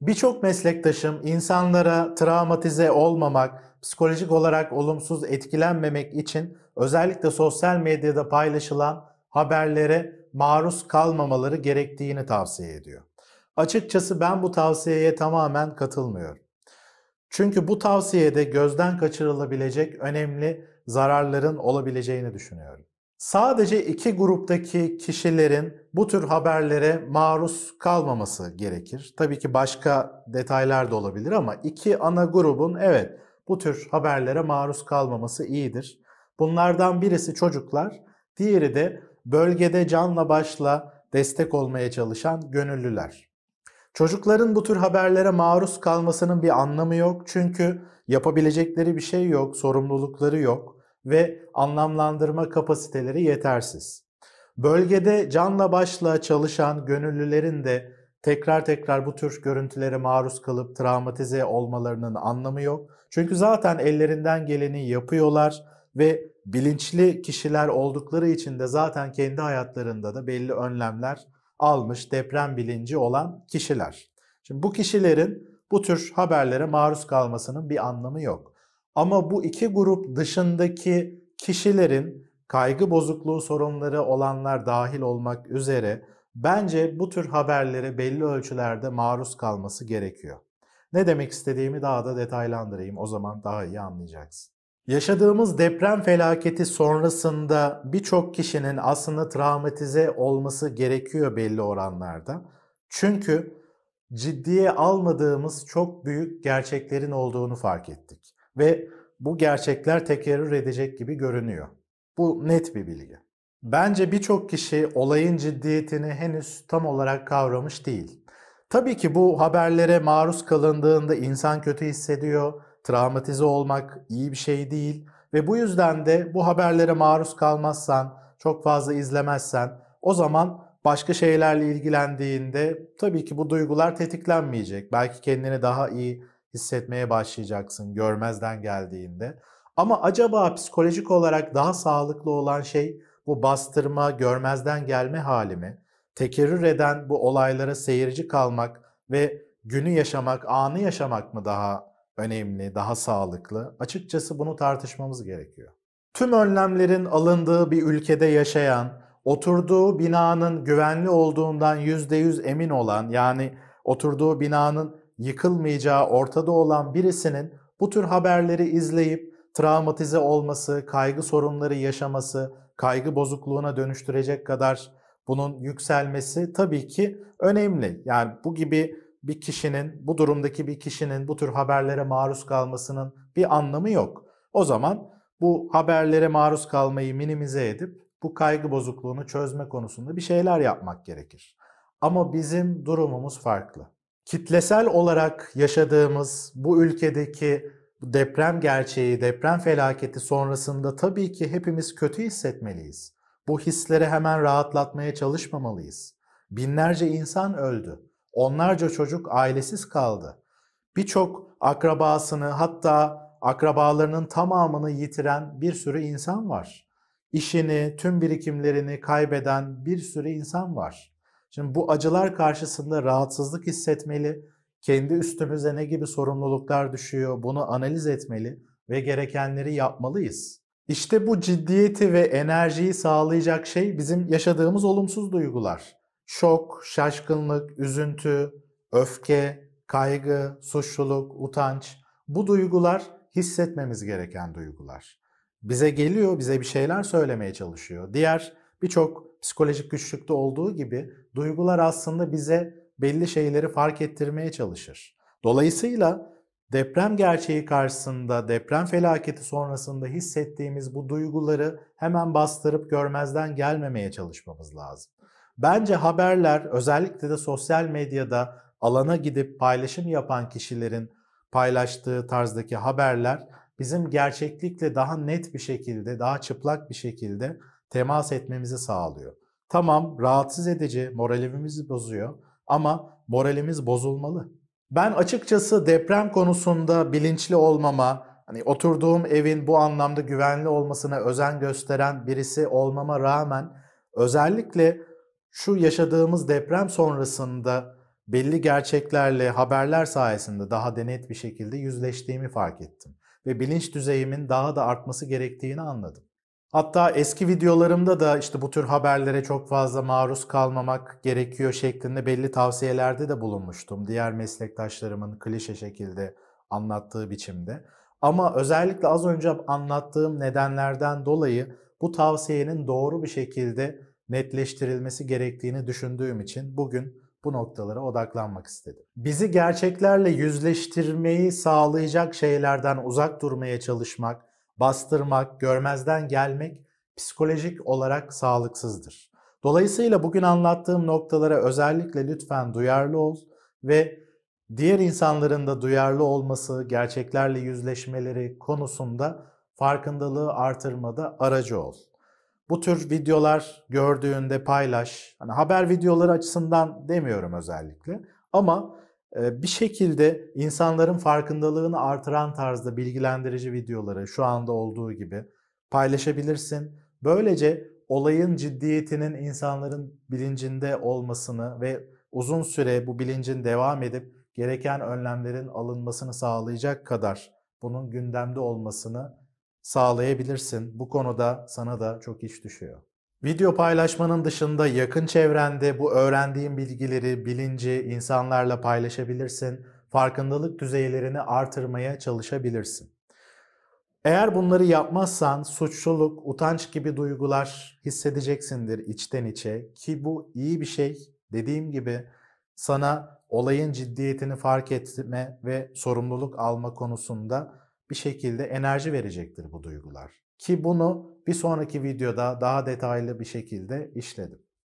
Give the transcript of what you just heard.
Birçok meslektaşım insanlara travmatize olmamak, psikolojik olarak olumsuz etkilenmemek için özellikle sosyal medyada paylaşılan haberlere maruz kalmamaları gerektiğini tavsiye ediyor. Açıkçası ben bu tavsiyeye tamamen katılmıyorum. Çünkü bu tavsiyede gözden kaçırılabilecek önemli zararların olabileceğini düşünüyorum. Sadece iki gruptaki kişilerin bu tür haberlere maruz kalmaması gerekir. Tabii ki başka detaylar da olabilir ama iki ana grubun evet bu tür haberlere maruz kalmaması iyidir. Bunlardan birisi çocuklar, diğeri de bölgede canla başla destek olmaya çalışan gönüllüler. Çocukların bu tür haberlere maruz kalmasının bir anlamı yok çünkü yapabilecekleri bir şey yok, sorumlulukları yok ve anlamlandırma kapasiteleri yetersiz. Bölgede canla başla çalışan gönüllülerin de tekrar tekrar bu tür görüntülere maruz kalıp travmatize olmalarının anlamı yok. Çünkü zaten ellerinden geleni yapıyorlar ve bilinçli kişiler oldukları için de zaten kendi hayatlarında da belli önlemler almış deprem bilinci olan kişiler. Şimdi bu kişilerin bu tür haberlere maruz kalmasının bir anlamı yok. Ama bu iki grup dışındaki kişilerin kaygı bozukluğu sorunları olanlar dahil olmak üzere bence bu tür haberlere belli ölçülerde maruz kalması gerekiyor. Ne demek istediğimi daha da detaylandırayım o zaman daha iyi anlayacaksın. Yaşadığımız deprem felaketi sonrasında birçok kişinin aslında travmatize olması gerekiyor belli oranlarda. Çünkü ciddiye almadığımız çok büyük gerçeklerin olduğunu fark ettik. Ve bu gerçekler tekerrür edecek gibi görünüyor. Bu net bir bilgi. Bence birçok kişi olayın ciddiyetini henüz tam olarak kavramış değil. Tabii ki bu haberlere maruz kalındığında insan kötü hissediyor, travmatize olmak iyi bir şey değil ve bu yüzden de bu haberlere maruz kalmazsan, çok fazla izlemezsen o zaman başka şeylerle ilgilendiğinde tabii ki bu duygular tetiklenmeyecek. Belki kendini daha iyi hissetmeye başlayacaksın görmezden geldiğinde. Ama acaba psikolojik olarak daha sağlıklı olan şey bu bastırma, görmezden gelme hali mi? Tekerrür eden bu olaylara seyirci kalmak ve günü yaşamak, anı yaşamak mı daha önemli, daha sağlıklı? Açıkçası bunu tartışmamız gerekiyor. Tüm önlemlerin alındığı bir ülkede yaşayan, oturduğu binanın güvenli olduğundan %100 emin olan yani oturduğu binanın yıkılmayacağı ortada olan birisinin bu tür haberleri izleyip travmatize olması, kaygı sorunları yaşaması, kaygı bozukluğuna dönüştürecek kadar bunun yükselmesi tabii ki önemli. Yani bu gibi bir kişinin, bu durumdaki bir kişinin bu tür haberlere maruz kalmasının bir anlamı yok. O zaman bu haberlere maruz kalmayı minimize edip bu kaygı bozukluğunu çözme konusunda bir şeyler yapmak gerekir. Ama bizim durumumuz farklı. Kitlesel olarak yaşadığımız bu ülkedeki deprem gerçeği, deprem felaketi sonrasında tabii ki hepimiz kötü hissetmeliyiz. Bu hisleri hemen rahatlatmaya çalışmamalıyız. Binlerce insan öldü. Onlarca çocuk ailesiz kaldı. Birçok akrabasını hatta akrabalarının tamamını yitiren bir sürü insan var. İşini, tüm birikimlerini kaybeden bir sürü insan var. Şimdi bu acılar karşısında rahatsızlık hissetmeli, kendi üstümüze ne gibi sorumluluklar düşüyor bunu analiz etmeli ve gerekenleri yapmalıyız. İşte bu ciddiyeti ve enerjiyi sağlayacak şey bizim yaşadığımız olumsuz duygular. Şok, şaşkınlık, üzüntü, öfke, kaygı, suçluluk, utanç bu duygular hissetmemiz gereken duygular. Bize geliyor, bize bir şeyler söylemeye çalışıyor. Diğer birçok psikolojik güçlükte olduğu gibi duygular aslında bize belli şeyleri fark ettirmeye çalışır. Dolayısıyla deprem gerçeği karşısında, deprem felaketi sonrasında hissettiğimiz bu duyguları hemen bastırıp görmezden gelmemeye çalışmamız lazım. Bence haberler özellikle de sosyal medyada alana gidip paylaşım yapan kişilerin paylaştığı tarzdaki haberler bizim gerçeklikle daha net bir şekilde, daha çıplak bir şekilde temas etmemizi sağlıyor. Tamam rahatsız edici, moralimizi bozuyor ama moralimiz bozulmalı. Ben açıkçası deprem konusunda bilinçli olmama, hani oturduğum evin bu anlamda güvenli olmasına özen gösteren birisi olmama rağmen özellikle şu yaşadığımız deprem sonrasında belli gerçeklerle haberler sayesinde daha da bir şekilde yüzleştiğimi fark ettim ve bilinç düzeyimin daha da artması gerektiğini anladım. Hatta eski videolarımda da işte bu tür haberlere çok fazla maruz kalmamak gerekiyor şeklinde belli tavsiyelerde de bulunmuştum. Diğer meslektaşlarımın klişe şekilde anlattığı biçimde. Ama özellikle az önce anlattığım nedenlerden dolayı bu tavsiyenin doğru bir şekilde netleştirilmesi gerektiğini düşündüğüm için bugün bu noktalara odaklanmak istedim. Bizi gerçeklerle yüzleştirmeyi sağlayacak şeylerden uzak durmaya çalışmak, bastırmak, görmezden gelmek psikolojik olarak sağlıksızdır. Dolayısıyla bugün anlattığım noktalara özellikle lütfen duyarlı ol ve diğer insanların da duyarlı olması, gerçeklerle yüzleşmeleri konusunda farkındalığı artırmada aracı ol. Bu tür videolar gördüğünde paylaş. Hani haber videoları açısından demiyorum özellikle ama bir şekilde insanların farkındalığını artıran tarzda bilgilendirici videoları şu anda olduğu gibi paylaşabilirsin. Böylece olayın ciddiyetinin insanların bilincinde olmasını ve uzun süre bu bilincin devam edip gereken önlemlerin alınmasını sağlayacak kadar bunun gündemde olmasını sağlayabilirsin. Bu konuda sana da çok iş düşüyor. Video paylaşmanın dışında yakın çevrende bu öğrendiğin bilgileri, bilinci insanlarla paylaşabilirsin. Farkındalık düzeylerini artırmaya çalışabilirsin. Eğer bunları yapmazsan suçluluk, utanç gibi duygular hissedeceksindir içten içe ki bu iyi bir şey. Dediğim gibi sana olayın ciddiyetini fark etme ve sorumluluk alma konusunda bir şekilde enerji verecektir bu duygular. Ki bunu bir sonraki videoda daha detaylı bir şekilde işledim.